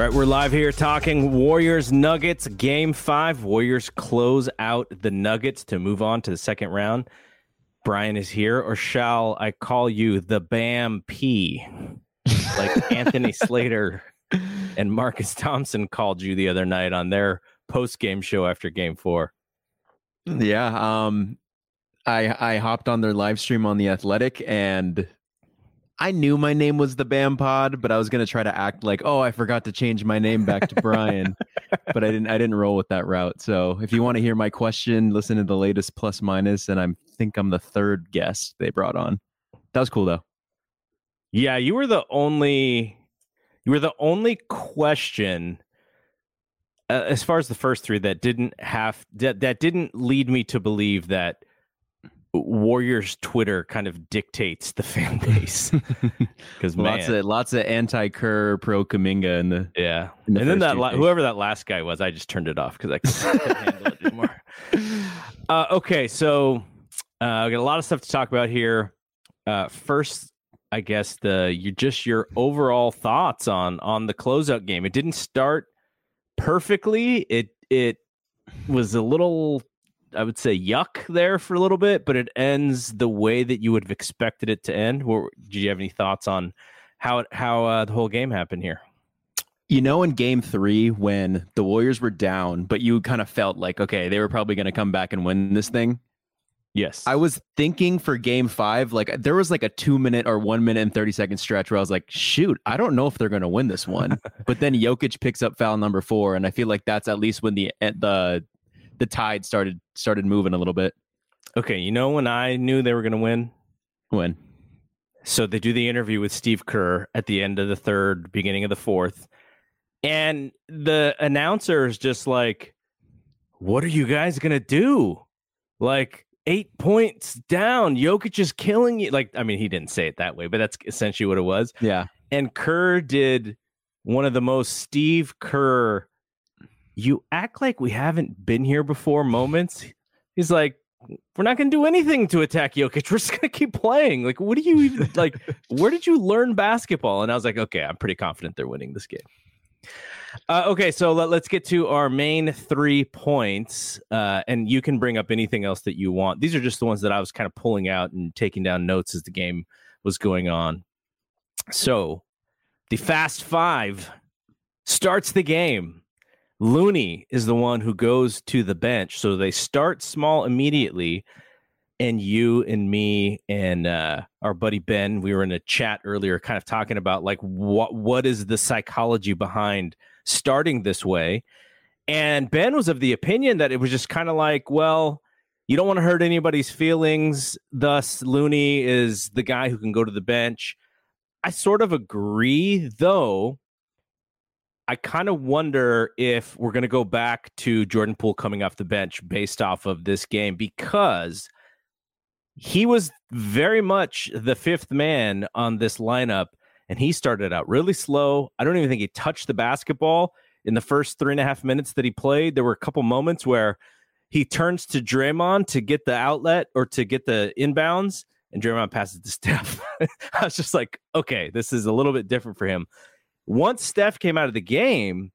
All right, we're live here talking Warriors Nuggets game five. Warriors close out the Nuggets to move on to the second round. Brian is here, or shall I call you the Bam P? Like Anthony Slater and Marcus Thompson called you the other night on their post game show after game four. Yeah. Um I I hopped on their live stream on the athletic and I knew my name was the Bam Pod, but I was gonna try to act like, oh, I forgot to change my name back to Brian, but I didn't. I didn't roll with that route. So if you want to hear my question, listen to the latest plus minus, and I think I'm the third guest they brought on. That was cool though. Yeah, you were the only. You were the only question, uh, as far as the first three, that didn't have that that didn't lead me to believe that Warriors Twitter kind of dictates the fan base because lots of lots of anti Kerr, pro Kuminga, in the yeah, in the and then that la- whoever that last guy was, I just turned it off because I couldn't handle it anymore. Uh, okay, so uh, we got a lot of stuff to talk about here. Uh, first, I guess the you just your overall thoughts on on the closeout game. It didn't start perfectly. It it was a little I would say yuck there for a little bit, but it ends the way that you would have expected it to end. Or do you have any thoughts on how it, how uh, the whole game happened here? You know, in game three, when the Warriors were down, but you kind of felt like, okay, they were probably going to come back and win this thing. Yes, I was thinking for game five, like there was like a two minute or one minute and 30 second stretch where I was like, shoot, I don't know if they're going to win this one. but then Jokic picks up foul number four. And I feel like that's at least when the, eh, the, the tide started, started moving a little bit. Okay, you know when I knew they were going to win? When? So they do the interview with Steve Kerr at the end of the third, beginning of the fourth. And the announcer is just like, What are you guys going to do? Like, eight points down. Jokic is killing you. Like, I mean, he didn't say it that way, but that's essentially what it was. Yeah. And Kerr did one of the most Steve Kerr, you act like we haven't been here before moments. He's like, we're not going to do anything to attack Jokic. We're just going to keep playing. Like, what do you even like? Where did you learn basketball? And I was like, okay, I'm pretty confident they're winning this game. Uh, okay, so let, us get to our main three points, uh, and you can bring up anything else that you want. These are just the ones that I was kind of pulling out and taking down notes as the game was going on. So, the Fast Five starts the game. Looney is the one who goes to the bench. So they start small immediately. And you and me and uh, our buddy Ben, we were in a chat earlier, kind of talking about like what what is the psychology behind starting this way. And Ben was of the opinion that it was just kind of like, well, you don't want to hurt anybody's feelings. Thus, Looney is the guy who can go to the bench. I sort of agree, though. I kind of wonder if we're going to go back to Jordan Poole coming off the bench based off of this game because he was very much the fifth man on this lineup and he started out really slow. I don't even think he touched the basketball in the first three and a half minutes that he played. There were a couple moments where he turns to Draymond to get the outlet or to get the inbounds, and Draymond passes to Steph. I was just like, okay, this is a little bit different for him. Once Steph came out of the game,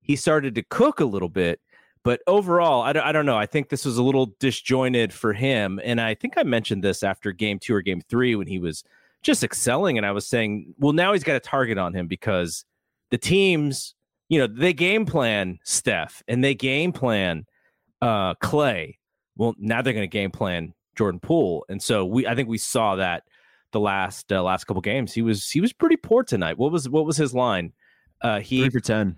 he started to cook a little bit. But overall, I don't, I don't know. I think this was a little disjointed for him. And I think I mentioned this after game two or game three when he was just excelling. And I was saying, well, now he's got a target on him because the teams, you know, they game plan Steph and they game plan uh, Klay. Well, now they're going to game plan Jordan Poole. And so we, I think we saw that the last uh, last couple games. He was he was pretty poor tonight. What was what was his line? Uh, he three for ten.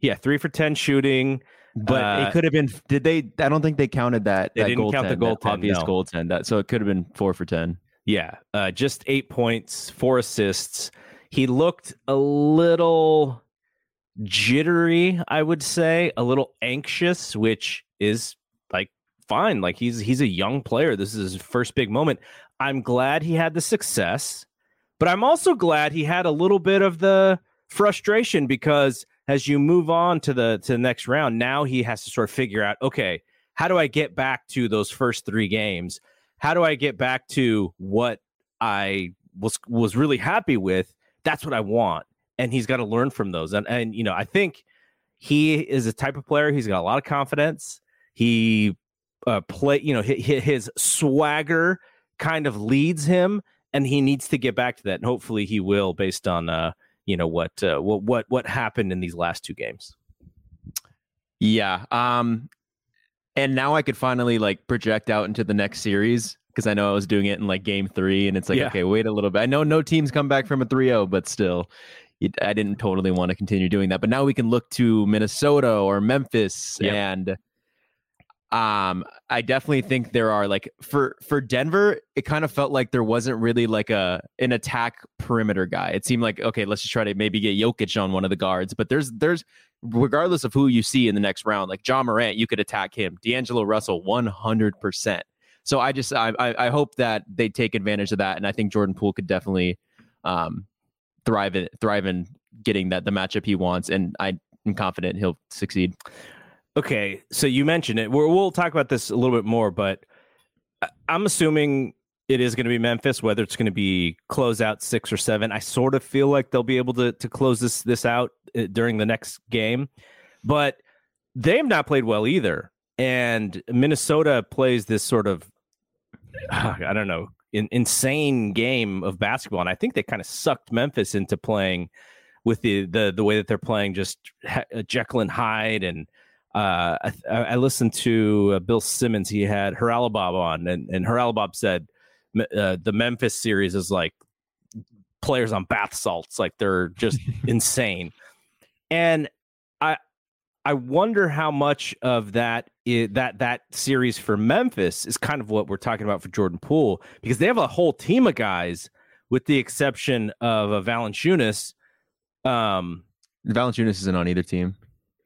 Yeah, three for ten shooting. But uh, it could have been. Did they? I don't think they counted that. They that didn't count 10, the goal obvious no. goaltend. That so it could have been four for ten. Yeah, uh, just eight points, four assists. He looked a little jittery, I would say, a little anxious, which is like fine. Like he's he's a young player. This is his first big moment. I'm glad he had the success, but I'm also glad he had a little bit of the frustration because as you move on to the to the next round, now he has to sort of figure out, okay, how do I get back to those first three games? How do I get back to what I was was really happy with? That's what I want. And he's got to learn from those. And and you know, I think he is a type of player, he's got a lot of confidence. He uh, play, you know, his, his swagger kind of leads him and he needs to get back to that and hopefully he will based on uh you know what uh, what what what happened in these last two games. Yeah. Um and now I could finally like project out into the next series because I know I was doing it in like game 3 and it's like Yeah. okay, wait a little bit. I know no teams come back from a 3-0, but still it, I didn't totally want to continue doing that. But now we can look to Minnesota or Memphis Yep. and um I definitely think there are like for for Denver it kind of felt like there wasn't really like a an attack perimeter guy. It seemed like okay, let's just try to maybe get Jokic on one of the guards, but there's there's regardless of who you see in the next round, like Ja Morant, you could attack him. D'Angelo Russell 100%. So I just I I, hope that they take advantage of that and I think Jordan Poole could definitely um thrive in thrive in getting that the matchup he wants and I am confident he'll succeed. Okay, so you mentioned it. We're, we'll talk about this a little bit more, but I- I'm assuming it is going to be Memphis. Whether it's going to be close out six or seven, I sort of feel like they'll be able to to close this this out uh, during the next game, but they've not played well either. And Minnesota plays this sort of I don't know in, insane game of basketball, and I think they kind of sucked Memphis into playing with the the the way that they're playing, just Jekyll and Hyde and uh, I, I listened to uh, Bill Simmons. He had Haralabob on, and and Haralabob said uh, the Memphis series is like players on bath salts, like they're just insane. And I I wonder how much of that that that series for Memphis is kind of what we're talking about for Jordan Poole because they have a whole team of guys, with the exception of uh, Valanciunas. Um, Valanciunas isn't on either team.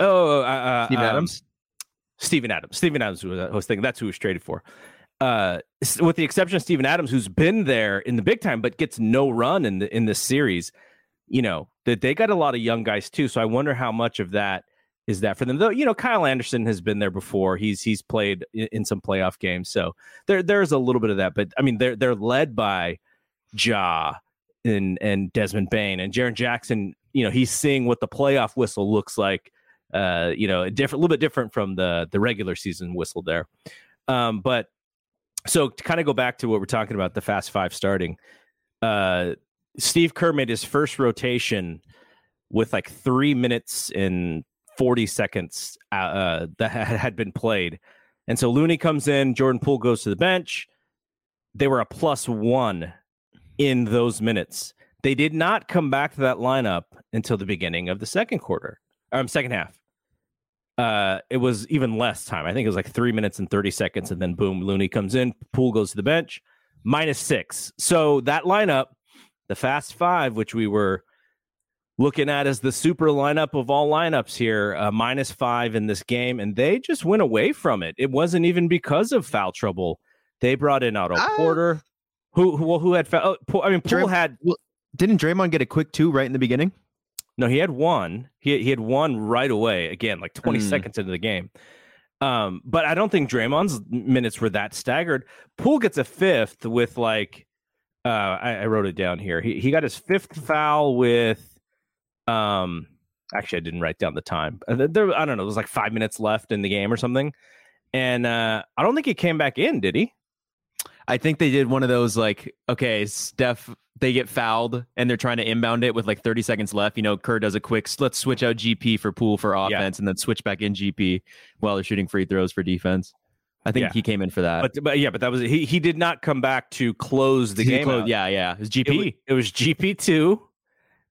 Oh, uh, uh, um, Adams? Steven Adams. Steven Adams was, I was thinking that's who was traded for. Uh, with the exception of Steven Adams, who's been there in the big time but gets no run in the in this series. You know that they got a lot of young guys too. So I wonder how much of that is that for them. Though you know Kyle Anderson has been there before. He's he's played in, in some playoff games, so there there's a little bit of that. But I mean they're they're led by Ja and and Desmond Bane and Jaren Jackson. You know he's seeing what the playoff whistle looks like uh, you know, a different, a little bit different from the the regular season whistle there. Um, but so to kind of go back to what we're talking about, the fast five starting. Uh, Steve Kerr made his first rotation with like three minutes and forty seconds uh, uh, that had been played, and so Looney comes in, Jordan Poole goes to the bench. They were a plus one in those minutes. They did not come back to that lineup until the beginning of the second quarter, um, second half uh, it was even less time. I think it was like three minutes and 30 seconds. And then boom, Looney comes in, Poole goes to the bench, minus six. So that lineup, the fast five, which we were looking at as the super lineup of all lineups here, uh, minus five in this game. And they just went away from it. It wasn't even because of foul trouble. They brought in Otto Ah. Porter. Who, who, well, who had foul? Oh, I mean, Poole Dre- had Didn't Draymond get a quick two right in the beginning? No, he had one. He he had one right away. Again, like 20 Hmm. seconds into the game. Um, but I don't think Draymond's minutes were that staggered. Poole gets a fifth with like uh I, I wrote it down here. He he got his fifth foul with Um, actually, I didn't write down the time. Uh, There, I don't know. There was like five minutes left in the game or something, and uh, I don't think he came back in. Did he? I think they did one of those like, okay, Steph, they get fouled and they're trying to inbound it with like 30 seconds left. You know, Kerr does a quick, let's switch out GP for Poole for Yeah. offense and then switch back in GP while they're shooting free throws for defense. I think Yeah. he came in for that. But, but yeah, but that was he. He did not come back to close the He game. closed- yeah, yeah. It was It, GP it was GP two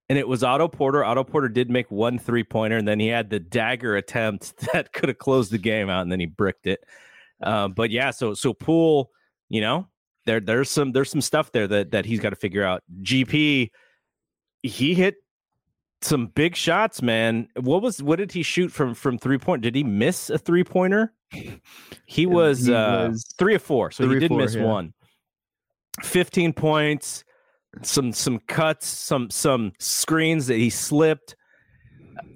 and it was Otto Porter. Otto Porter did make one three pointer, and then he had the dagger attempt that could have closed the game out, and then he bricked it. Uh, but yeah, so so Poole, you know, there there's some there's some stuff there that that he's got to figure out. GP, he hit some big shots, man. What was what did he shoot from from three point? Did he miss a three pointer? He was, He uh, was three or four, so he did four, miss yeah. one. Fifteen points, some some cuts, some some screens that he slipped.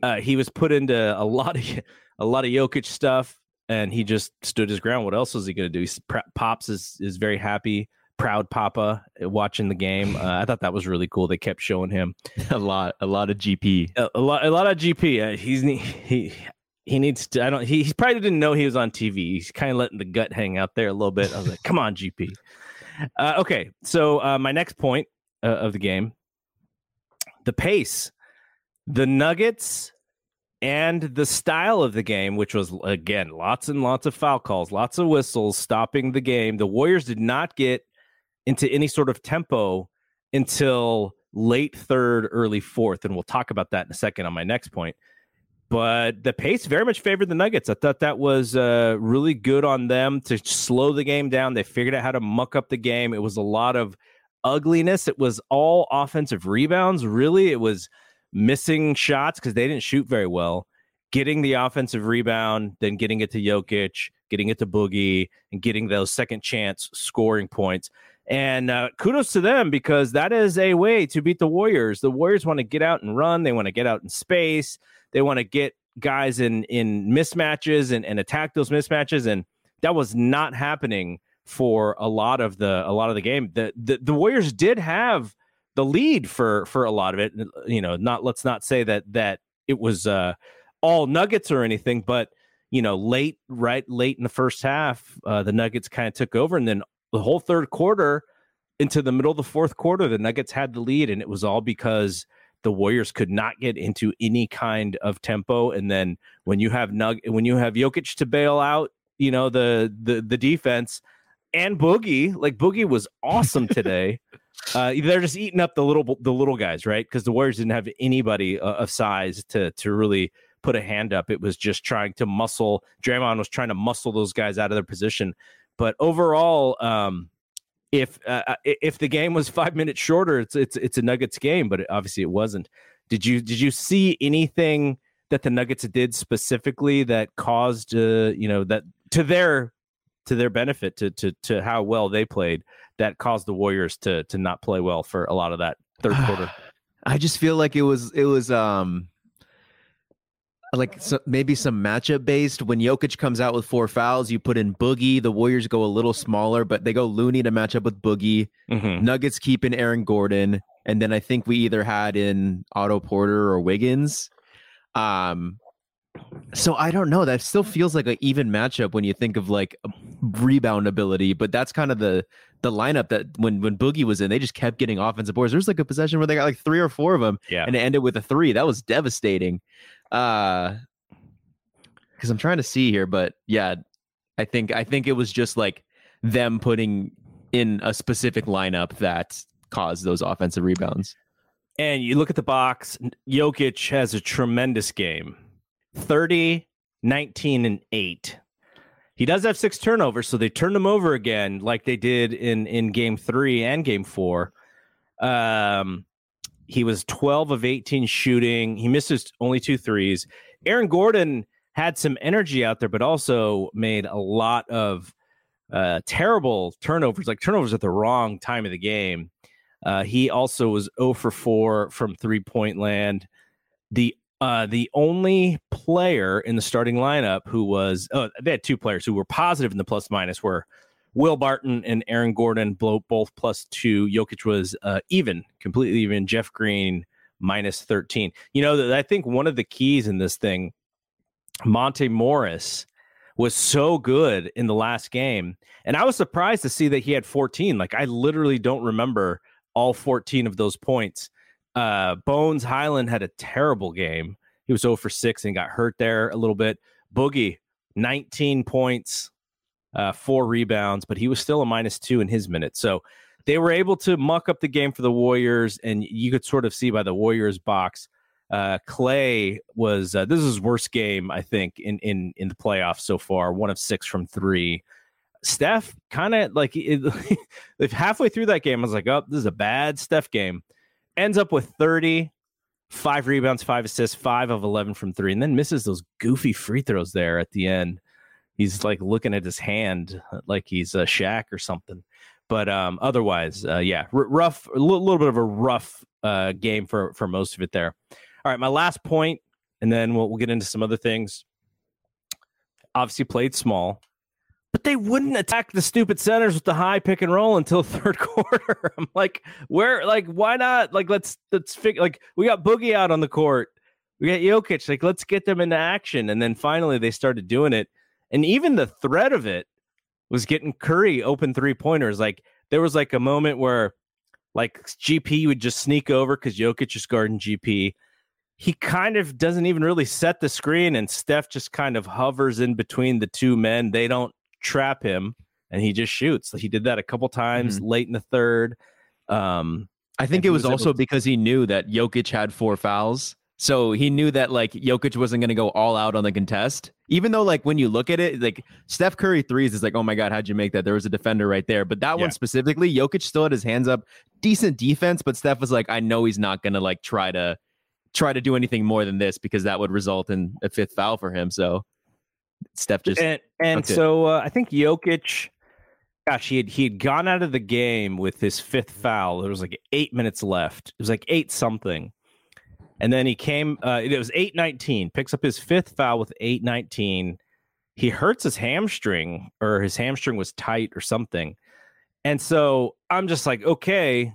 Uh, he was put into a lot of a lot of Jokic stuff, and he just stood his ground. What else was he going to do? He's, Pops is is very happy, proud Papa uh, watching the game. Uh, I thought that was really cool. They kept showing him a lot, a lot of GP. a, a lot a lot of GP. Uh, he's he he needs to. I don't. He, he probably didn't know he was on TV. He's kind of letting the gut hang out there a little bit. I was like, come on, GP. Uh, okay, so uh, my next point uh, of the game, the pace, the Nuggets, and the style of the game, which was again lots and lots of foul calls, lots of whistles, stopping the game. The Warriors did not get into any sort of tempo until late third, early fourth, and we'll talk about that in a second on my next point. But the pace very much favored the Nuggets. I thought that was uh, really good on them to slow the game down. They figured out how to muck up the game. It was a lot of ugliness. It was all offensive rebounds. Really, it was missing shots because they didn't shoot very well. Getting the offensive rebound, then getting it to Jokic, getting it to Boogie, and getting those second chance scoring points. And uh, kudos to them because that is a way to beat the Warriors. The Warriors want to get out and run. They want to get out in space. They want to get guys in in mismatches and, and attack those mismatches. And that was not happening for a lot of the a lot of the game. The the, the Warriors did have the lead for for a lot of it. You know, not let's not say that that it was uh, all Nuggets or anything, but you know, late right late in the first half, uh, the Nuggets kind of took over, and then the whole third quarter into the middle of the fourth quarter, the Nuggets had the lead, and it was all because the Warriors could not get into any kind of tempo. And then when you have Nug when you have Jokic to bail out, you know the the the defense and Boogie, like Boogie was awesome today. Uh, they're just eating up the little the little guys, right? Because the Warriors didn't have anybody uh, of size to to really put a hand up. It was just trying to muscle. Draymond was trying to muscle those guys out of their position. But overall, um, if uh, if the game was five minutes shorter, it's it's it's a Nuggets game. But obviously, it wasn't. Did you did you see anything that the Nuggets did specifically that caused uh, you know that to their to their benefit to to to how well they played that caused the Warriors to to not play well for a lot of that third quarter? I just feel like it was it was um like so maybe some matchup based. When Jokic comes out with four fouls, you put in Boogie. The Warriors go a little smaller, but they go Looney to match up with Boogie. Mhm. Nuggets keep in Aaron Gordon, and then I think we either had in Otto Porter or Wiggins. Um, so I don't know. That still feels like an even matchup when you think of like rebound ability, but that's kind of the the lineup that when when Boogie was in, they just kept getting offensive boards. There's like a possession where they got like three or four of them, Yeah. and it ended with a three. That was devastating. Uh, because I'm trying to see here, but yeah, I think I think it was just like them putting in a specific lineup that caused those offensive rebounds. And you look at the box, Jokic has a tremendous game 30, 19, and 8. He does have six turnovers, so they turned him over again, like they did in, in game three and game four. Um, he was 12 of 18 shooting. He misses only two threes. Aaron Gordon had some energy out there, but also made a lot of uh, terrible turnovers, like turnovers at the wrong time of the game. Uh, he also was 0 for 4 from three point land. The uh, the only player in the starting lineup who was oh, they had two players who were positive in the plus minus were Will Barton and Aaron Gordon, both plus two. Jokic was uh, even, completely even. Jeff Green minus 13. You know, I think one of the keys in this thing, Monte Morris was so good in the last game. And I was surprised to see that he had 14. Like, I literally don't remember all 14 of those points. Uh, Bones Hyland had a terrible game. He was 0 for 6 and got hurt there a little bit. Boogie, 19 points, uh, four rebounds, but he was still a minus two in his minutes. So they were able to muck up the game for the Warriors, and you could sort of see by the Warriors box. Uh, Klay was uh, this is his worst game, I think, in in in the playoffs so far. One of six from three. Steph kind of like it, halfway through that game, I was like, "Oh, this is a bad Steph game." Ends up with thirty, five rebounds, five assists, five of eleven from three, and then misses those goofy free throws there at the end. He's like looking at his hand like he's a Shaq or something. But um, otherwise, uh, yeah, r- rough, a little, little, bit of a rough uh, game for for most of it there. All right, my last point, and then we'll, we'll get into some other things. Obviously, played small, but they wouldn't attack the stupid centers with the high pick and roll until third quarter. I'm like, where, like, why not? Like, let's let's figure. Like, we got Boogie out on the court, we got Jokic. Like, let's get them into action. And then finally, they started doing it, and even the threat of it was getting Curry open three pointers. Like there was like a moment where like GP would just sneak over because Jokic is guarding GP. He kind of doesn't even really set the screen, and Steph just kind of hovers in between the two men. They don't trap him, and he just shoots. He did that a couple times mm-hmm. late in the third. Um, I think it was, was also to- because he knew that Jokic had four fouls so he knew that like Jokic wasn't going to go all out on the contest. Even though like when you look at it, like Steph Curry threes is like, oh my god, how'd you make that? There was a defender right there, but that yeah. one specifically, Jokic still had his hands up, decent defense, but Steph was like, I know he's not going to like try to try to do anything more than this because that would result in a fifth foul for him. So Steph just and and so uh, I think Jokic. Gosh, he had he had gone out of the game with his fifth foul. There was like eight minutes left. It was like eight something and then he came, uh, it was 819, picks up his fifth foul with 819. He hurts his hamstring, or his hamstring was tight or something. And so I'm just like, okay,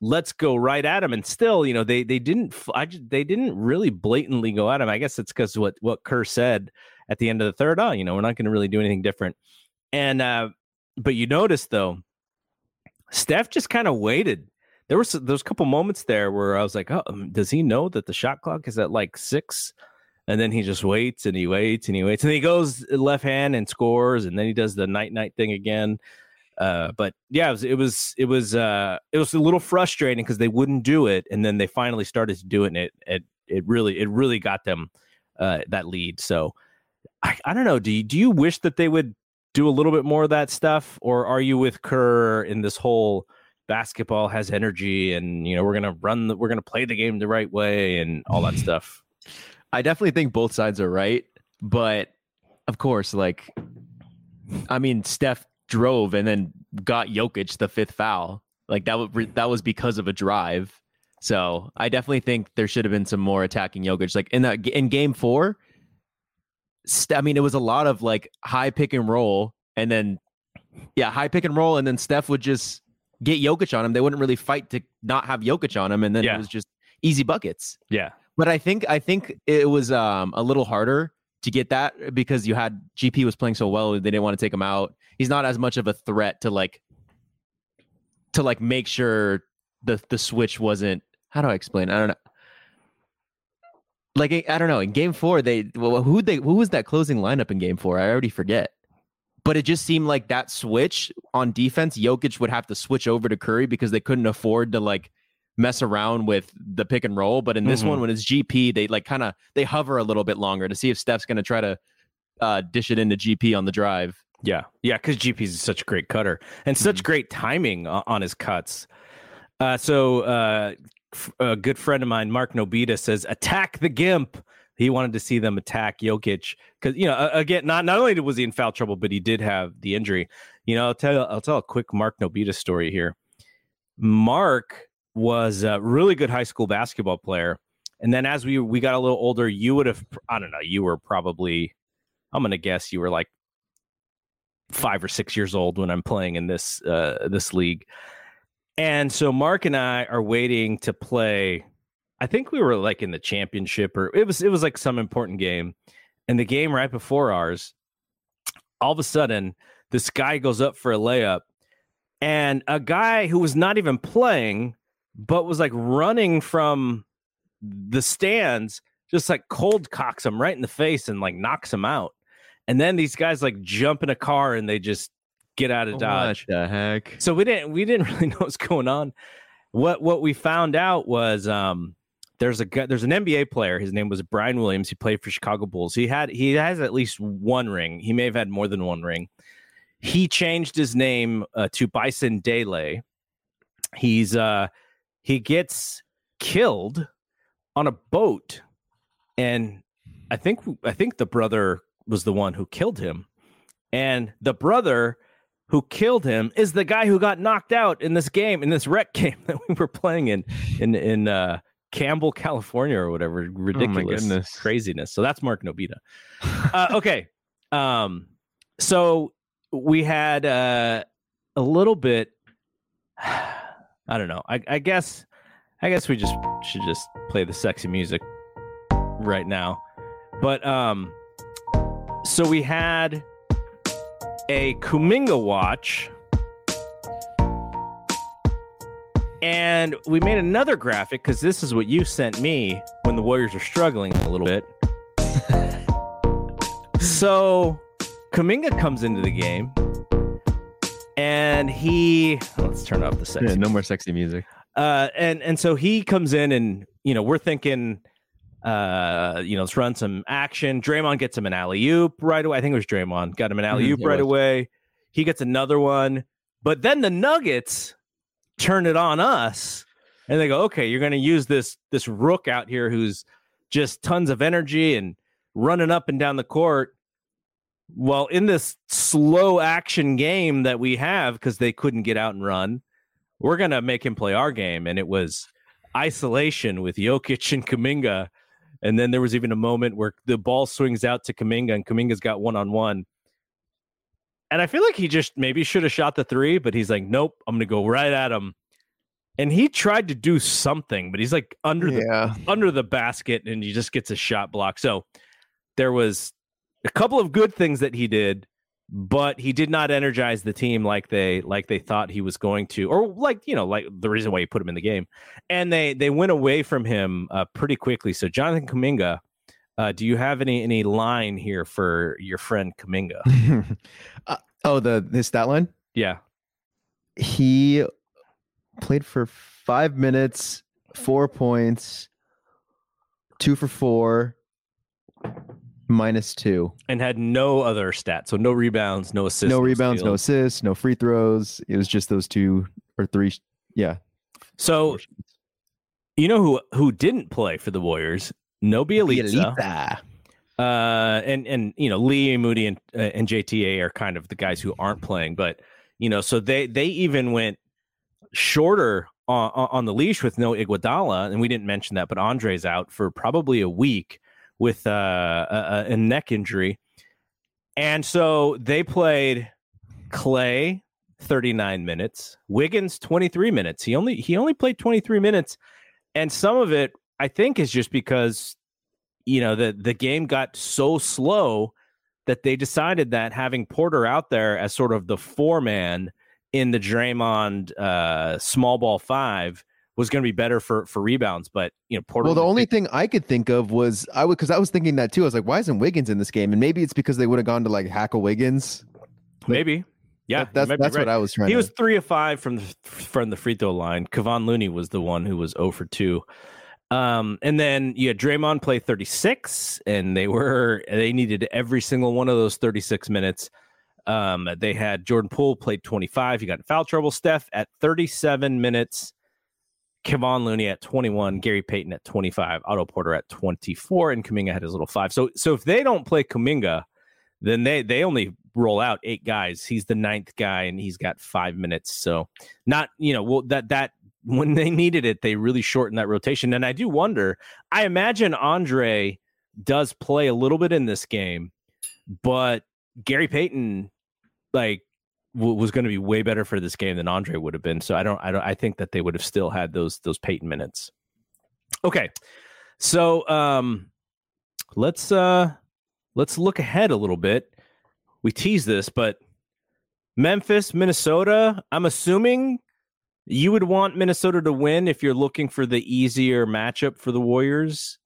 let's go right at him. And still, you know, they they didn't I just, they didn't really blatantly go at him. I guess it's because what what Kerr said at the end of the third. Oh, you know, we're not going to really do anything different. And uh, but you notice though, Steph just kind of waited there was a couple moments there where I was like, oh, um, does he know that the shot clock is at like six? And then he just waits and he waits and he waits and he goes left hand and scores and then he does the night night thing again. Uh, but yeah, it was it was it was, uh, it was a little frustrating because they wouldn't do it and then they finally started to do it and it it it really it really got them uh, that lead. So I, I don't know. Do you, do you wish that they would do a little bit more of that stuff or are you with Kerr in this whole? basketball has energy and you know we're gonna run the, we're gonna play the game the right way and all that stuff i definitely think both sides are right but of course like i mean steph drove and then got Jokic the fifth foul like that was that was because of a drive so i definitely think there should have been some more attacking Jokic like in that in game four I mean, it was a lot of like high pick and roll, and then yeah, high pick and roll, and then Steph would just get Jokic on him. They wouldn't really fight to not have Jokic on him, and then yeah. it was just easy buckets. Yeah. But I think I think it was um, a little harder to get that because you had GP was playing so well, they didn't want to take him out. He's not as much of a threat to like to like make sure the the switch wasn't. How do I explain? I don't know. Like I don't know. In Game Four, they well, who they who was that closing lineup in Game Four? I already forget. But it just seemed like that switch on defense, Jokic would have to switch over to Curry because they couldn't afford to like mess around with the pick and roll. But in this mm-hmm. one, when it's GP, they like kind of they hover a little bit longer to see if Steph's going to try to uh, dish it into GP on the drive. Yeah, yeah, because GP is such a great cutter and such mm-hmm. great timing on his cuts. Uh, so uh, a good friend of mine, Mark Nobita, says, "Attack the gimp." he wanted to see them attack Jokic because you know again not not only was he in foul trouble but he did have the injury. You know I'll tell I'll tell a quick Mark Nobita story here. Mark was a really good high school basketball player, and then as we we got a little older, you would have I don't know you were probably I'm gonna guess you were like five or six years old when I'm playing in this uh, this league. And so Mark and I are waiting to play I think we were like in the championship or it was it was like some important game. And the game right before ours, all of a sudden, this guy goes up for a layup, and a guy who was not even playing, but was like running from the stands, just like cold cocks him right in the face and like knocks him out. And then these guys like jump in a car and they just get out of dodge. What the heck? So we didn't we didn't really know what's going on. What what we found out was um there's a guy there's an NBA player. His name was Brian Williams. He played for Chicago Bulls. He had he has at least one ring. He may have had more than one ring. He changed his name uh, to Bison Dele. He's uh he gets killed on a boat and I think I think the brother was the one who killed him. And the brother who killed him is the guy who got knocked out in this game in this rec game that we were playing in in in uh Campbell, California, or whatever ridiculous goodness. craziness. So that's Mark Nobita. uh, okay, um, so we had uh, a little bit. I don't know. I, I guess. I guess we just should just play the sexy music right now. But um, so we had a Kuminga watch. And we made another graphic because this is what you sent me when the Warriors are struggling a little bit. so Kuminga comes into the game and he let's turn off the sexy. Yeah, no more sexy music. Uh, and and so he comes in and you know we're thinking uh, you know, let's run some action. Draymond gets him an alley oop right away. I think it was Draymond got him an alley oop it right was. away. He gets another one, but then the Nuggets turn it on us, and they go, "Okay, you're going to use this this rook out here who's just tons of energy and running up and down the court." Well, in this slow action game that we have because they couldn't get out and run, we're going to make him play our game, and it was isolation with Jokic and Kuminga. And then there was even a moment where the ball swings out to Kuminga and Kuminga's got one on one. And I feel like he just maybe should have shot the three, but he's like, nope, I'm going to go right at him. And he tried to do something, but he's like under the Yeah. under the basket and he just gets a shot block. So there was a couple of good things that he did, but he did not energize the team like they like they thought he was going to, or like you know, like the reason why he put him in the game. And they they went away from him uh, pretty quickly. So Jonathan Kuminga, uh, do you have any any line here for your friend Kuminga? Uh, oh, the his stat line. Yeah, He played for five minutes, four points, two for four, minus two. and had no other stats, so no rebounds, no assists, no rebounds, no assists, no free throws. It was just those two or three. Yeah. So you know who who didn't play for the Warriors? No Bjelica. uh and and you know lee moody and uh, and jta are kind of the guys who aren't playing but you know so they they even went shorter on, on the leash with no iguodala and we didn't mention that but andre's out for probably a week with uh, a, a neck injury. And so they played Klay 39 minutes wiggins 23 minutes. He only he only played 23 minutes. And some of it i think is just because you know the the game got so slow that they decided that having Porter out there as sort of the foreman in the Draymond uh, small ball five was going to be better for for rebounds. But you know, Porter. Well, the only thing I could think of was I would because I was thinking that too. I was like, why isn't Wiggins in this game? And maybe it's because they would have gone to like Hackle Wiggins. maybe, yeah, That- that's that's what I was trying. To. He to, was three of five from the from the free throw line. Kevon Looney was the one who was 0 for two. Um, and then you had Draymond play 36, and they were they needed every single one of those 36 minutes. Um, they had Jordan Poole played 25. He got in foul trouble. Steph at 37 minutes. Kevon Looney at 21, Gary Payton at 25, Otto Porter at 24, and Kuminga had his little five. So so if they don't play Kuminga, then they they only roll out eight guys. He's the ninth guy, and he's got five minutes. So not you know well that that when they needed it, they really shortened that rotation. And I do wonder. I imagine Andre does play a little bit in this game, but Gary Payton like was going to be way better for this game than Andre would have been. So I don't I don't I think that they would have still had those those Payton minutes. Okay. So um let's uh let's look ahead a little bit. We tease this, but Memphis, Minnesota, I'm assuming you would want Minnesota to win if you're looking for the easier matchup for the Warriors.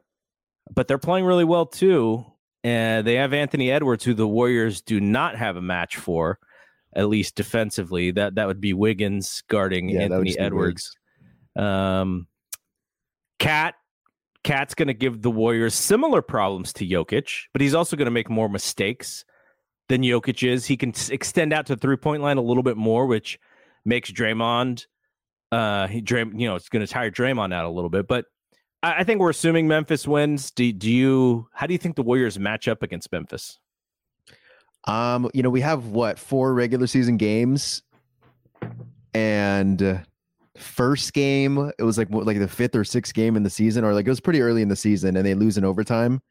But they're playing really well too. And they have Anthony Edwards, who the Warriors do not have a match for, at least defensively. That that would be Wiggins guarding Yeah, Anthony Edwards. Um, KAT, KAT's going to give the Warriors similar problems to Jokic, but he's also going to make more mistakes than Jokic is. He can extend out to three point line a little bit more, which makes Draymond. Uh, he Dray, you know, it's going to tire Draymond out a little bit, but I, I think we're assuming Memphis wins. Do, do you? How do you think the Warriors match up against Memphis? Um, you know, we have what four regular season games, and uh, first game it was like like the fifth or sixth game in the season, or like it was pretty early in the season, and they lose in overtime.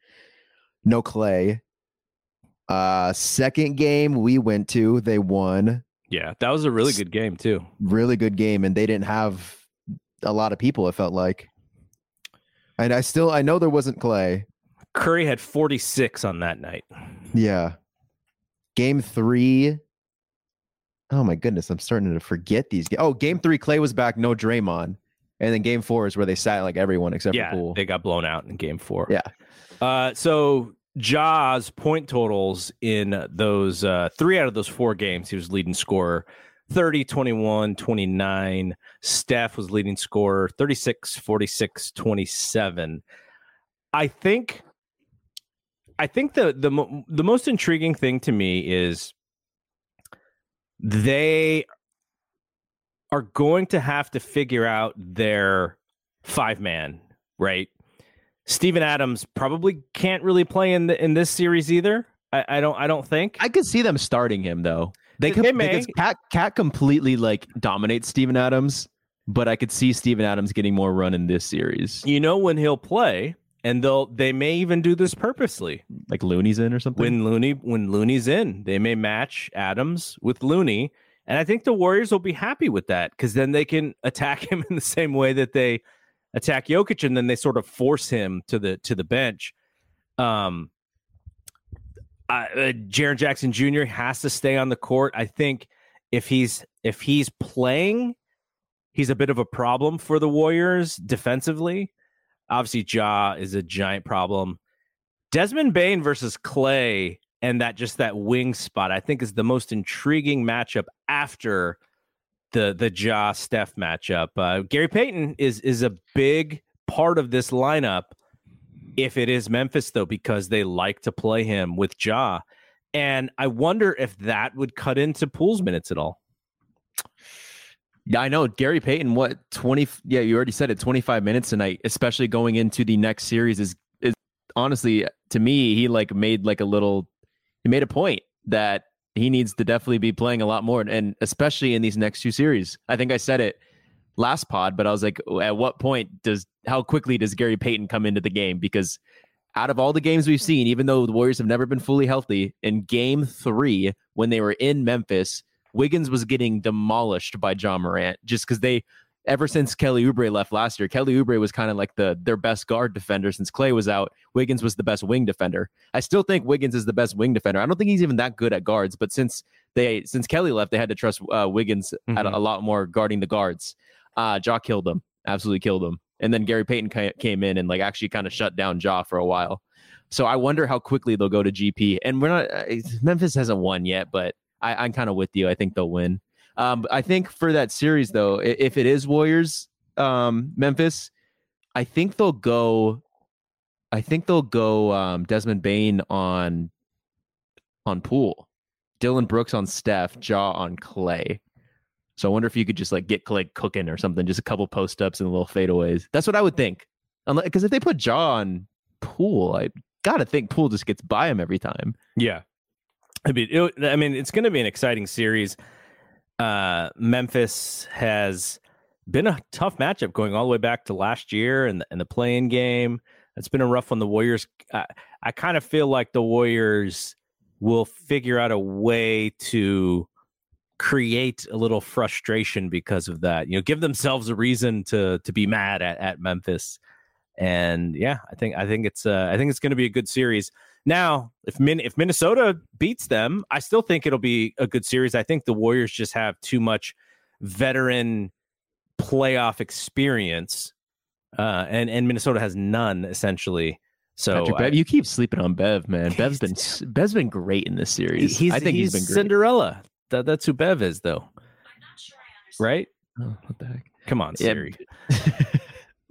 No Klay. Uh, second game we went to, they won. Yeah, that was a really good game too. Really good game, and they didn't have a lot of people. It felt like, and I still I know there wasn't Klay. Curry had 46 on that night. Yeah. Game three. Oh my goodness, I'm starting to forget these. Oh, game three, Klay was back, no Draymond. And then game four is where they sat like everyone except yeah, for Poole. they got blown out in game four. Yeah. Uh, so Ja's point totals in those uh, three out of those four games, he was leading scorer 30, 21, 29. Steph was leading scorer 36, 46, 27. I think. I think the the mo- the most intriguing thing to me is they are going to have to figure out their five man, right? Steven Adams probably can't really play in the, in this series either. I, I don't I don't think. I could see them starting him though. They could because KAT KAT completely like dominates Steven Adams, but I could see Steven Adams getting more run in this series. you know when he'll play, and they'll they may even do this purposely. Like Looney's in or something. When Looney when Looney's in, they may match Adams with Looney, and I think the Warriors will be happy with that because then they can attack him in the same way that they attack Jokic, and then they sort of force him to the to the bench. Um, uh, uh, Jaren Jackson Jr. has to stay on the court. I think if he's if he's playing, he's a bit of a problem for the Warriors defensively. Obviously, Ja is a giant problem. Desmond Bane versus Klay and that just that wing spot, I think, is the most intriguing matchup after the the Ja Steph matchup. Uh, Gary Payton is is a big part of this lineup. If it is Memphis, though, because they like to play him with Ja, and I wonder if that would cut into Poole's minutes at all. Yeah, I know. Gary Payton, what, 20? Yeah, you already said it, 25 minutes tonight, especially going into the next series is, is honestly, to me, he like made like a little, he made a point that he needs to definitely be playing a lot more. And especially in these next two series. I think I said it last pod, but I was like, at what point does, how quickly does Gary Payton come into the game? Because out of all the games we've seen, even though the Warriors have never been fully healthy, in game three, when they were in Memphis, Wiggins was getting demolished by Ja Morant just because they, ever since Kelly Oubre left last year, Kelly Oubre was kind of like the their best guard defender since Klay was out. Wiggins was the best wing defender. I still think Wiggins is the best wing defender. I don't think he's even that good at guards, but since they since Kelly left, they had to trust uh, Wiggins at a, a lot more guarding the guards. Uh, Ja killed him, absolutely killed him, and then Gary Payton ca- came in and like actually kind of shut down Ja for a while. So I wonder how quickly they'll go to GP. And we're not uh, Memphis hasn't won yet, but I, I'm kind of with you. I think they'll win. Um, I think for that series though, if it is Warriors, um, Memphis, I think they'll go. I think they'll go um, Desmond Bane on on Poole, Dillon Brooks on Steph, Ja on Klay. So I wonder if you could just like get Klay cooking or something, just a couple post ups and a little fadeaways. That's what I would think. Because if they put Ja on Poole, I gotta think Poole just gets by him every time. Yeah, I mean, it, I mean, it's going to be an exciting series. Uh, Memphis has been a tough matchup going all the way back to last year and the, and the play-in game. It's been a rough one. the Warriors. I, I kind of feel like the Warriors will figure out a way to create a little frustration because of that. You know, give themselves a reason to to be mad at at Memphis. And yeah, I think I think it's uh, I think it's going to be a good series. Now, if Min- if Minnesota beats them, I still think it'll be a good series. I think the Warriors just have too much veteran playoff experience, uh, and and Minnesota has none essentially. So Patrick I- Bev, you keep sleeping on Bev, man. Bev's been Bev's been great in this series. he's, I think he's he's been great. Cinderella. That, that's who Bev is, though. Right? Oh, what the heck? Come on, Yeah. Siri.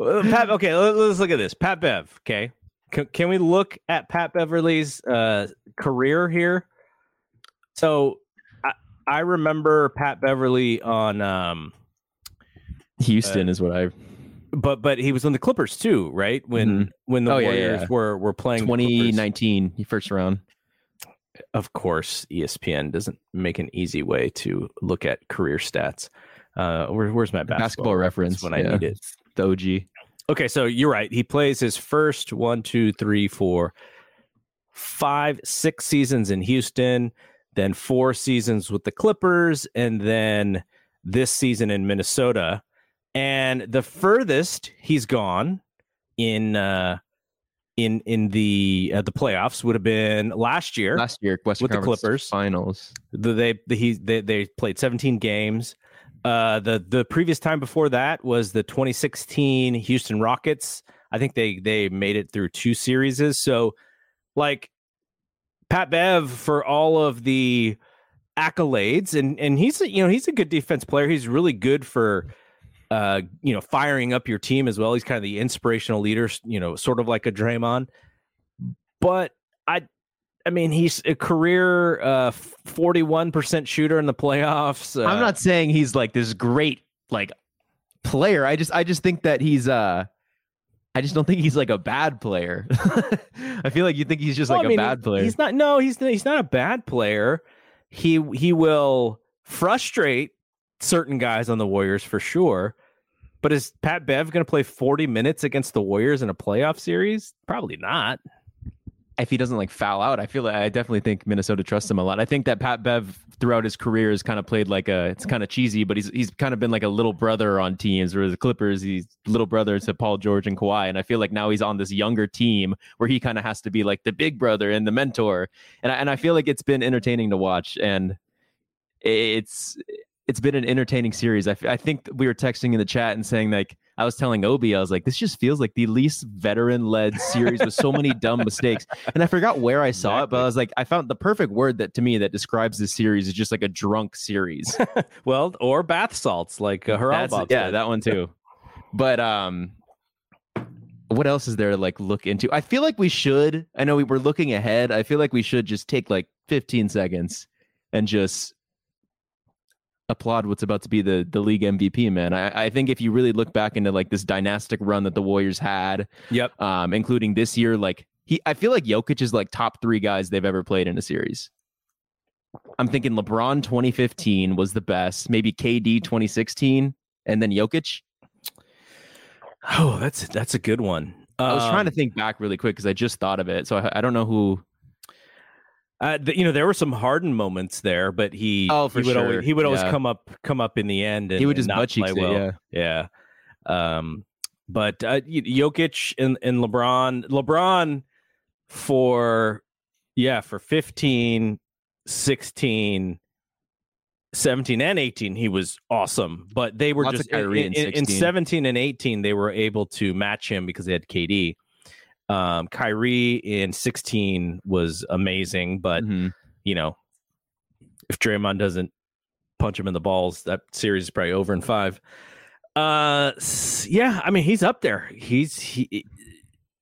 Uh, Pat, okay, let, us look at this. Pat Bev. Okay, can, can we look at Pat Beverley's uh, career here? So, I, I remember Pat Beverley on, um, Houston is what I but but he was on the Clippers too, right? When when the Oh, Warriors yeah. were were playing the Clippers. 2019 first round. Of course, ESPN doesn't make an easy way to look at career stats. Uh, where, where's my basketball, Basketball reference when I yeah. need it? The OG. Okay, so you're right. He plays his first one, two, three, four, five, six seasons in Houston, then four seasons with the Clippers, and then this season in Minnesota. And the furthest he's gone in uh, in in the uh, the playoffs would have been last year. Last year, Western With the Clippers. finals. The, they the, he they, they played 17 games. Uh, the the previous time before that was the 2016 Houston Rockets. I think they they made it through two series. So, like Pat Bev for all of the accolades, and and he's a, you know he's a good defense player. He's really good for uh you know firing up your team as well. He's kind of the inspirational leader. You know, sort of like a Draymond. But I I mean, he's a career uh, forty-one percent shooter in the playoffs. Uh, I'm not saying he's like this great like player. I just I just think that he's uh I just don't think he's like a bad player. I feel like you think he's just well, like I mean, a bad player. He's not. No, he's he's not a bad player. He he will frustrate certain guys on the Warriors for sure. But is Pat Bev going to play forty minutes against the Warriors in a playoff series? Probably not. If he doesn't like foul out, I feel like I definitely think Minnesota trusts him a lot. I think that Pat Bev throughout his career has kind of played like a it's kind of cheesy, but he's he's kind of been like a little brother on teams. Where the Clippers, he's little brother to Paul George and Kawhi, and I feel like now he's on this younger team where he kind of has to be like the big brother and the mentor. And I, and I feel like it's been entertaining to watch, and it's it's been an entertaining series. I, I think we were texting in the chat and saying like I was telling Obi, I was like, this just feels like the least veteran led series with so many dumb mistakes. And I forgot where I saw it, but I was like, I found the perfect word that to me that describes this series is just like a drunk series. Well, or bath salts like uh, That's- yeah, that one too. But um, what else is there to like look into? I feel like we should. I know we were looking ahead. I feel like we should just take like 15 seconds and just applaud what's about to be the the league MVP. Man, I, I think if you really look back into like this dynastic run that the Warriors had, Yep. um, including this year, like he, I feel like Jokic is like top three guys they've ever played in a series. I'm thinking LeBron 2015 was the best, maybe KD 2016, and then Jokic. Oh, that's that's a good one. I was trying to Um, think back really quick because I just thought of it, so I, I don't know who. Uh, th- you know, there were some Harden moments there, but he Oh, for he would sure. always he would always Yeah. come up come up in the end and He would just not butt cheeks it, well. yeah. Yeah. Um, but uh, Jokic and, and LeBron, LeBron for yeah for 15, 16, 17 and 18 he was awesome but they were Lots just in, in in- in 16. 17 and 18 they were able to match him because they had KD um Kyrie in 16 was amazing but Mhm. you know, if Draymond doesn't punch him in the balls, that series is probably over in five. Uh, yeah, I mean he's up there. He's he.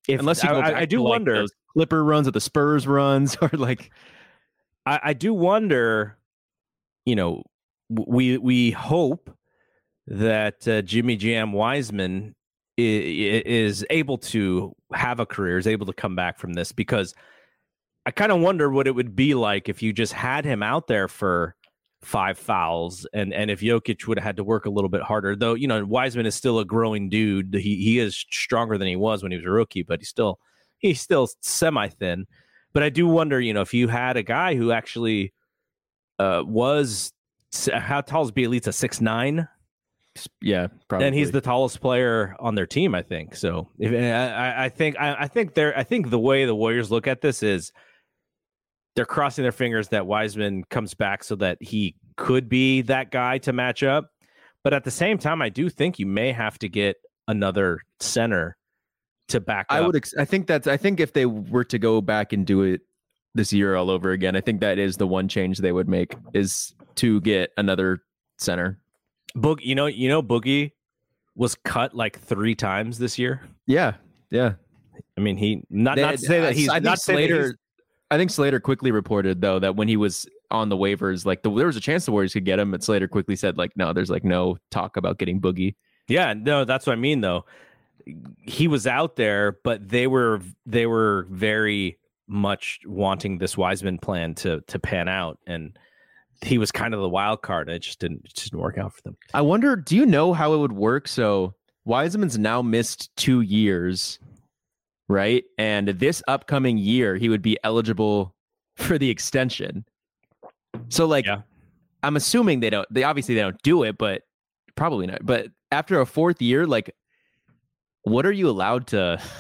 If, Unless you I, go I- I do like, wonder. those Clipper runs or the Spurs runs or like I, I do wonder. You know, we we hope that uh, Jimmy Jam Wiseman is able to have a career, is able to come back from this because I kind of wonder what it would be like if you just had him out there for five fouls and and if Jokic would have had to work a little bit harder. Though you know Wiseman is still a growing dude. He he is stronger than he was when he was a rookie, but he's still he's still semi thin. But I do wonder, you know, if you had a guy who actually uh was how tall is Bjelica? Six nine. Yeah, probably. and he's the tallest player on their team, I think. So if, eh, I, I think I, I think they're I think the way the Warriors look at this is they're crossing their fingers that Wiseman comes back so that he could be that guy to match up. But at the same time, I do think you may have to get another center to back I up. would. Ex- I think that's. I think if they were to go back and do it this year all over again, I think that is the one change they would make is to get another center. Boog, you know, you know, Boogie was cut like three times this year. Yeah, yeah. I mean, he not They- not to say that he's I not Slater. he's- I think Slater quickly reported though that when he was on the waivers, like the, there was a chance the Warriors could get him, but Slater quickly said like, no, there's like no talk about getting Boogie. Yeah, no, that's what I mean though. He was out there, but they were they were very much wanting this Wiseman plan to to pan out, and he was kind of the wild card. It just didn't it just didn't work out for them. I wonder, do you know how it would work? So Wiseman's now missed two years, right? And this upcoming year, he would be eligible for the extension. So, like, Yeah. I'm assuming they don't. They obviously they don't do it, but probably not. But after a fourth year, like, what are you allowed to?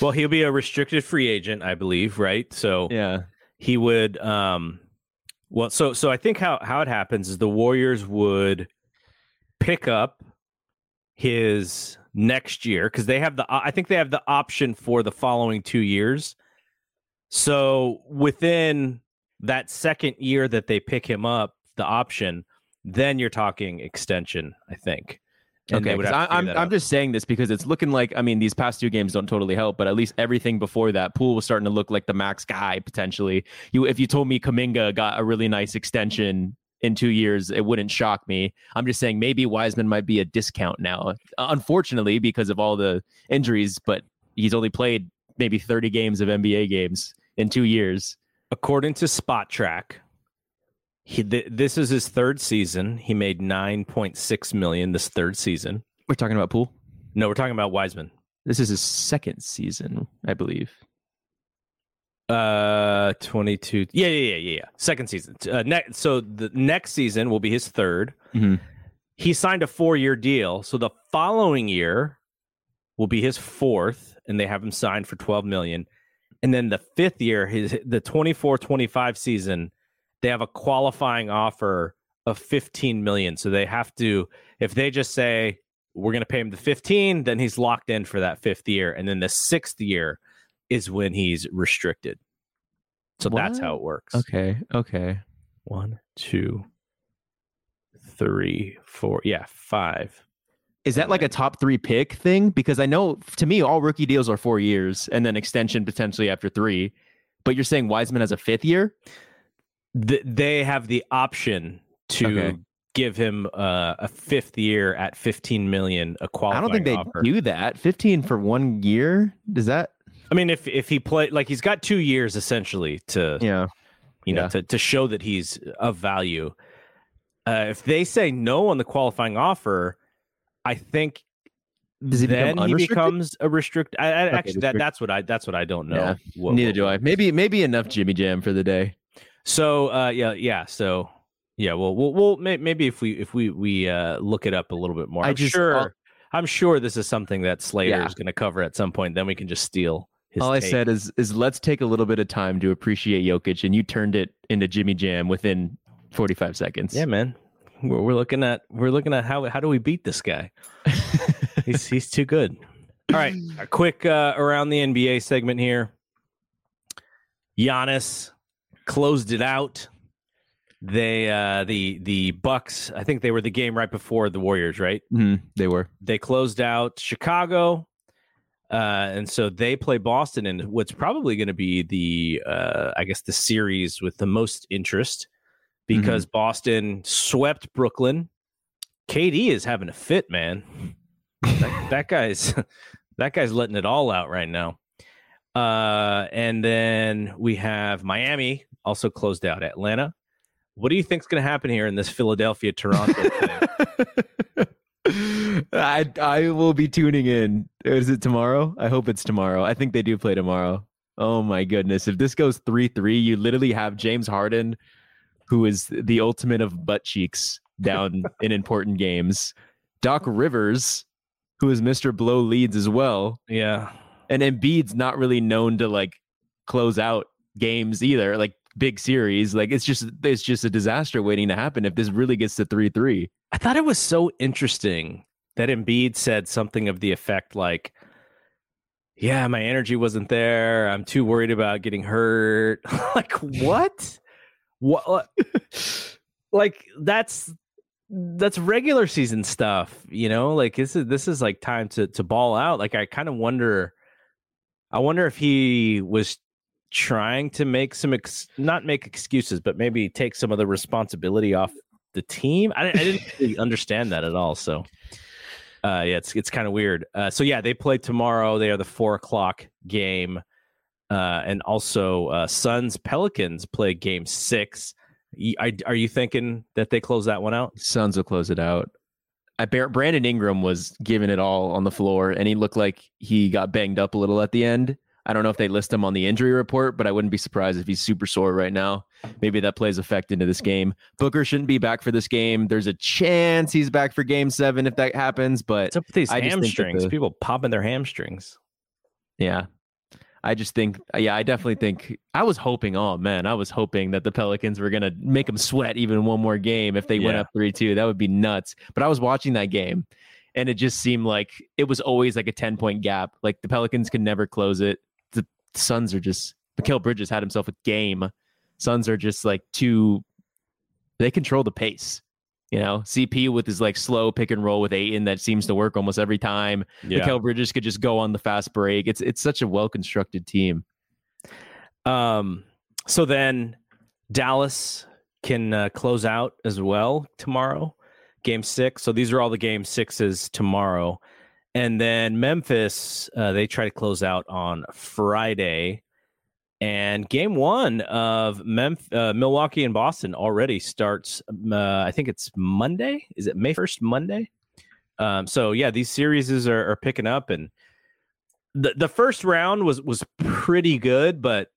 Well, he'll be a restricted free agent, I believe, right? So yeah, he would um well so so i think how how it happens is the warriors would pick up his next year because they have the i think they have the option for the following two years. So within that second year that they pick him up the option then you're talking extension i think okay. I, figure I'm I'm just saying this because it's looking like I mean these past two games don't totally help, but at least everything before that, Poole was starting to look like the max guy potentially. You if you told me Kuminga got a really nice extension in two years, it wouldn't shock me. I'm just saying maybe Wiseman might be a discount now, uh, unfortunately because of all the injuries, but he's only played maybe 30 games of NBA games in two years. according to Spotrac, he th- this is his third season. He made nine point six million this third season. We're talking about Poole. No, we're talking about Wiseman. This is his second season, I believe. Uh, twenty two. Yeah, yeah, yeah, yeah, yeah. Second season. Uh, ne- so the next season will be his 3rd Mhm. He signed a four year deal. So the following year will be his fourth, and they have him signed for twelve million. And then the fifth year, his the 24-25 season, they have a qualifying offer of 15 million. So they have to, if they just say we're going to pay him the 15, then he's locked in for that fifth year. And then the sixth year is when he's restricted. So that's how it works. Okay. Okay. One, two, three, four. Yeah, five. Is that like a top three pick thing? Because I know to me, all rookie deals are four years and then extension potentially after three. But you're saying Wiseman has a fifth year? Th- they have the option to Okay. give him uh, a fifth year at 15 million. A I qualifying I don't think they offer. do that. 15 for one year? Does that? I mean, if if he played like he's got two years essentially to Yeah. you know Yeah. to to show that he's of value. Uh, if they say no on the qualifying offer, I think Does he become then he becomes a restrict. I, I, actually, that, that's what I that's what I don't know. Yeah, Neither do I. Maybe maybe enough Jimmy Jam for the day. So uh, yeah, yeah. So yeah, well, we'll, we'll may, maybe if we if we we uh, look it up a little bit more. I I'm just- sure. I'll- I'm sure this is something that Slater Yeah. is going to cover at some point. Then we can just steal his. All I said is is let's take a little bit of time to appreciate Jokic, and you turned it into Jimmy Jam within 45 seconds. Yeah, man. We're, we're looking at we're looking at how how do we beat this guy? he's he's too good. All right, a quick uh, around the NBA segment here. Giannis closed it out. They uh the the Bucks, I think they were the game right before the Warriors, right? Mhm, they were. They closed out Chicago. Uh, and so they play Boston in what's probably going to be the, uh, I guess, the series with the most interest because Boston swept Brooklyn. KD is having a fit, man. that, that guy's that guy's letting it all out right now. Uh, and then we have Miami also closed out Atlanta. What do you think's going to happen here in this Philadelphia Toronto thing? I I will be tuning in. Is it tomorrow? I hope it's tomorrow. I think they do play tomorrow. Oh my goodness. If this goes 3-3, you literally have James Harden who is the ultimate of butt cheeks down in important games Doc Rivers, who is Mr. Blow leads as well. Yeah. And Embiid's not really known to like close out games either, like big series. Like it's just it's just a disaster waiting to happen if this really gets to three three. I thought it was so interesting that Embiid said something of the effect like, "Yeah, my energy wasn't there. I'm too worried about getting hurt." like what? What? Uh, like that's that's regular season stuff, you know? Like this is this is like time to to ball out. Like I kind of wonder I wonder if he was trying to make some ex- not make excuses, but maybe take some of the responsibility off the team. I, I didn't really understand that at all. So, uh, yeah, it's it's kind of weird. Uh, so yeah, they play tomorrow. They are the four o'clock game, uh, and also uh, Suns Pelicans play game six. Are you thinking that they close that one out? Suns will close it out. I bear, Brandon Ingram was giving it all on the floor, and he looked like he got banged up a little at the end. I don't know if they list him on the injury report, but I wouldn't be surprised if he's super sore right now. Maybe that plays effect into this game. Booker shouldn't be back for this game. There's a chance he's back for game seven if that happens, but What's up with these I hamstrings? The, People popping their hamstrings. Yeah. I just think, uh, yeah, I definitely think I was hoping, oh man, I was hoping that the Pelicans were going to make them sweat even one more game if they yeah. went up 3 2. That would be nuts. But I was watching that game and it just seemed like it was always like a 10 point gap. Like the Pelicans could never close it. The Suns are just, Mikal Bridges had himself a game. Suns are just like too, they control the pace. You know, CP with his like slow pick and roll with Ayton that seems to work almost every time. Yeah. Mikal Bridges could just go on the fast break. It's it's such a well constructed team. Um. So then Dallas can uh, close out as well tomorrow, game six. So these are all the game sixes tomorrow, and then Memphis uh, they try to close out on Friday. And game one of Memf- uh, Milwaukee and Boston already starts. Uh, I think it's Monday. Is it May first? Monday. Um, so yeah, these series are, are picking up, and the the first round was was pretty good, but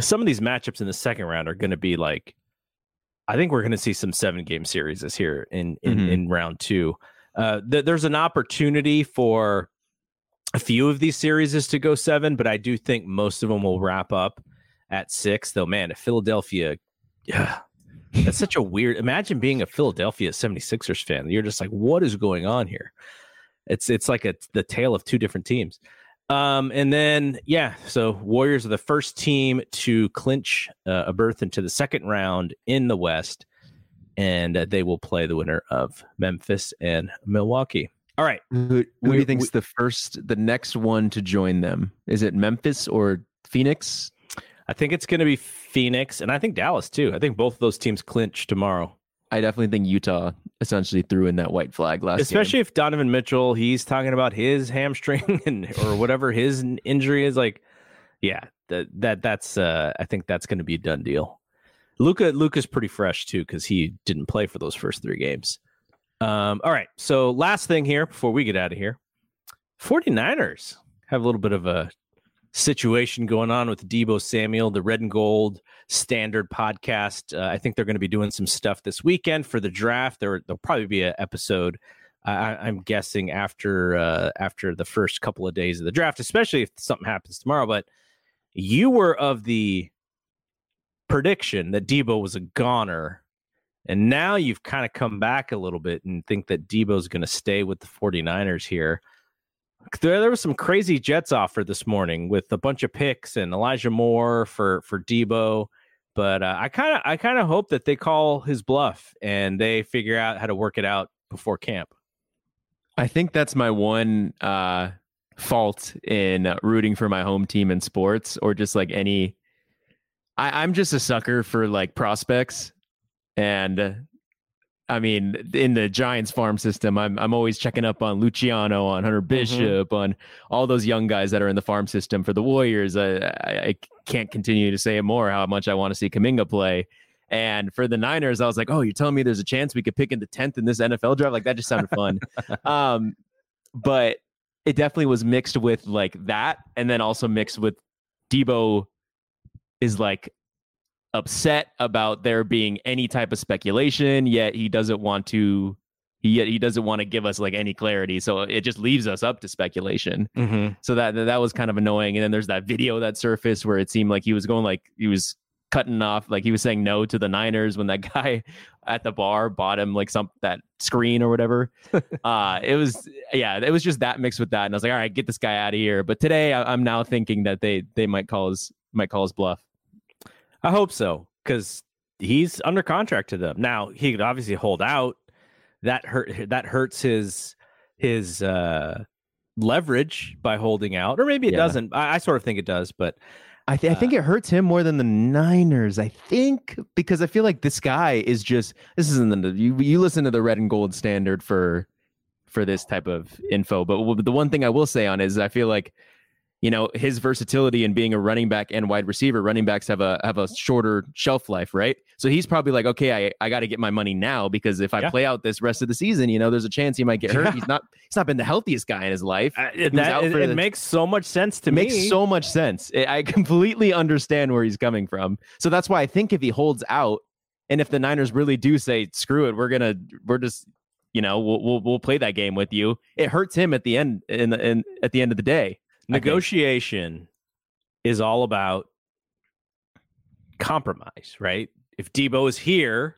some of these matchups in the second round are going to be like, I think we're going to see some seven game series this here in in, mm-hmm. in round two. Uh, th- there's an opportunity for a few of these series is to go seven, but I do think most of them will wrap up at six. Though, man, if Philadelphia, yeah, that's such a weird. Imagine being a Philadelphia 76ers fan. You're just like, what is going on here? It's it's like a the tale of two different teams. Um, and then yeah, so Warriors are the first team to clinch uh, a berth into the second round in the West, and uh, they will play the winner of Memphis and Milwaukee. All right. Who, who do you think's the first, the next one to join them? Is it Memphis or Phoenix? I think it's going to be Phoenix, and I think Dallas too. I think both of those teams clinch tomorrow. I definitely think Utah essentially threw in that white flag last. Especially game. if Donovan Mitchell, he's talking about his hamstring and or whatever his injury is. Like, yeah, that that that's. Uh, I think that's going to be a done deal. Luka Luka's pretty fresh too because he didn't play for those first three games. Um, all right. So last thing here before we get out of here 49ers have a little bit of a situation going on with Deebo Samuel, the red and gold standard podcast. Uh, I think they're going to be doing some stuff this weekend for the draft. There, there'll probably be an episode. I, am guessing after uh, after the first couple of days of the draft, especially if something happens tomorrow. But you were of the prediction that Deebo was a goner and now you've kind of come back a little bit and think that Deebo's going to stay with the 49ers here. There, there was some crazy Jets offer this morning with a bunch of picks and Elijah Moore for for Deebo, but uh, I kind of I kind of hope that they call his bluff and they figure out how to work it out before camp. I think that's my one uh, fault in rooting for my home team in sports or just like any. I, I'm just a sucker for like prospects and I mean, in the Giants farm system, I'm I'm always checking up on Luciano, on Hunter mm-hmm. Bishop, mm-hmm. on all those young guys that are in the farm system for the Warriors. I, I, I can't continue to say it more how much I want to see Kuminga play. And for the Niners, I was like, oh, you're telling me there's a chance we could pick in the tenth in this NFL draft? Like that just sounded fun. um, but it definitely was mixed with like that, and then also mixed with Deebo is like upset about there being any type of speculation, yet he doesn't want to he he doesn't want to give us like any clarity, so it just leaves us up to speculation. Mm-hmm. So that that was kind of annoying. And then there's that video that surfaced where it seemed like he was going like he was cutting off, like he was saying no to the Niners when that guy at the bar bought him like some that screen or whatever. uh, it was yeah, it was just that mixed with that, and I was like, all right, get this guy out of here. But today I, I'm now thinking that they they might call his might call his bluff. I hope so because he's under contract to them now. He could obviously hold out. That hurt. That hurts his his uh, leverage by holding out, or maybe it Yeah. doesn't. I, I sort of think it does, but I, th- I think it hurts him more than the Niners. I think because I feel like this guy is just this isn't the you you listen to the red and gold standard for for this type of info. But w- the one thing I will say on is I feel like you know his versatility in being a running back and wide receiver. Running backs have a have a shorter shelf life, right? So he's probably like, okay, I, I got to get my money now because if I Yeah. play out this rest of the season, you know, there's a chance he might get hurt. Yeah. He's not he's not been the healthiest guy in his life. uh, that, it, it the- makes so much sense to me. It makes so much sense. I completely understand where he's coming from. So that's why I think if he holds out, and if the Niners really do say, "Screw it, we're gonna, we're just, you know, we'll we'll, we'll play that game with you," it hurts him at the end. In, the, in at the end of the day. Negotiation is all about compromise, right? If Deebo is here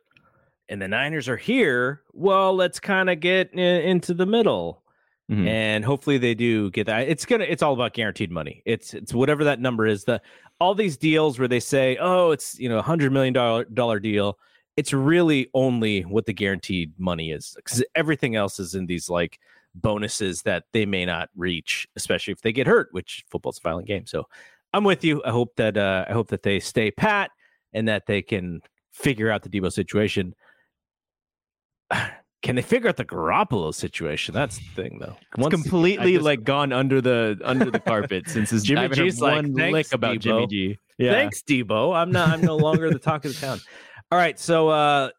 and the Niners are here, well, let's kind of get in, into the middle. Mhm. And hopefully they do get that. It's gonna. It's all about guaranteed money. It's it's whatever that number is. The all these deals where they say, oh, it's you know a hundred million dollar dollar deal. It's really only what the guaranteed money is because everything else is in these like bonuses that they may not reach, especially if they get hurt, which football's a violent game. So I'm with you. I hope that uh, I hope that they stay pat and that they can figure out the Deebo situation. Can they figure out the Garoppolo situation? That's the thing, though. It's completely just- like gone under the under the carpet since his Jimmy G's like, one "Thanks, lick about Deebo." Jimmy G. Yeah. Thanks, Deebo. I'm not. I'm no longer the talk of the town. All right, so uh,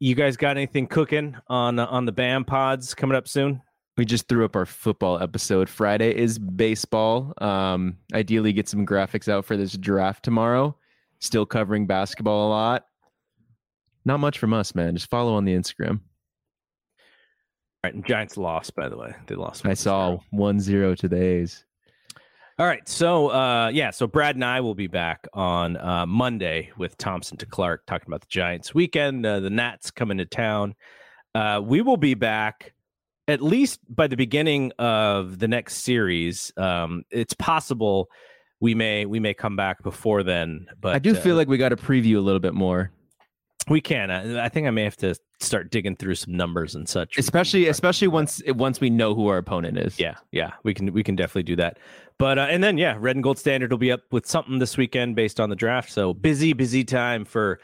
you guys got anything cooking on uh, on the BAM pods coming up soon? We just threw up our football episode. Friday is baseball. Um, ideally, get some graphics out for this draft tomorrow. Still covering basketball a lot. Not much from us, man. Just follow on the Instagram. All right, and Giants lost, by the way. They lost. I saw 1 0 to the A's. All right, so uh, yeah, so Brad and I will be back on uh, Monday with Thompson to Clark talking about the Giants weekend. Uh, the Nats coming to town. Uh, we will be back at least by the beginning of the next series. Um, it's possible we may we may come back before then, but I do uh, feel like we got to preview a little bit more, we can. I, I think I may have to start digging through some numbers and such, especially especially once once we know who our opponent is. Yeah, yeah, we can we can definitely do that. But uh, and then yeah, Red and Gold Standard will be up with something this weekend based on the draft. So busy, busy time for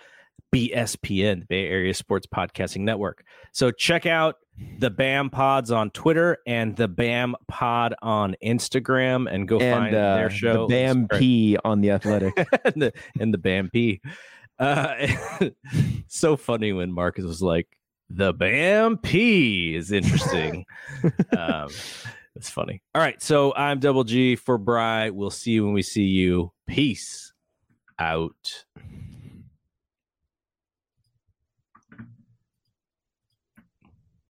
BSPN, the Bay Area Sports Podcasting Network. So check out the BAM Pods on Twitter and the BAM Pod on Instagram, and go and find uh, their show. the Bam P on the Athletic. and the and the Bam P. Uh, so funny when Marcus was like, "The Bam P is interesting." um, it's funny. All right, so I'm Double G for Bry. We'll see you when we see you. Peace out.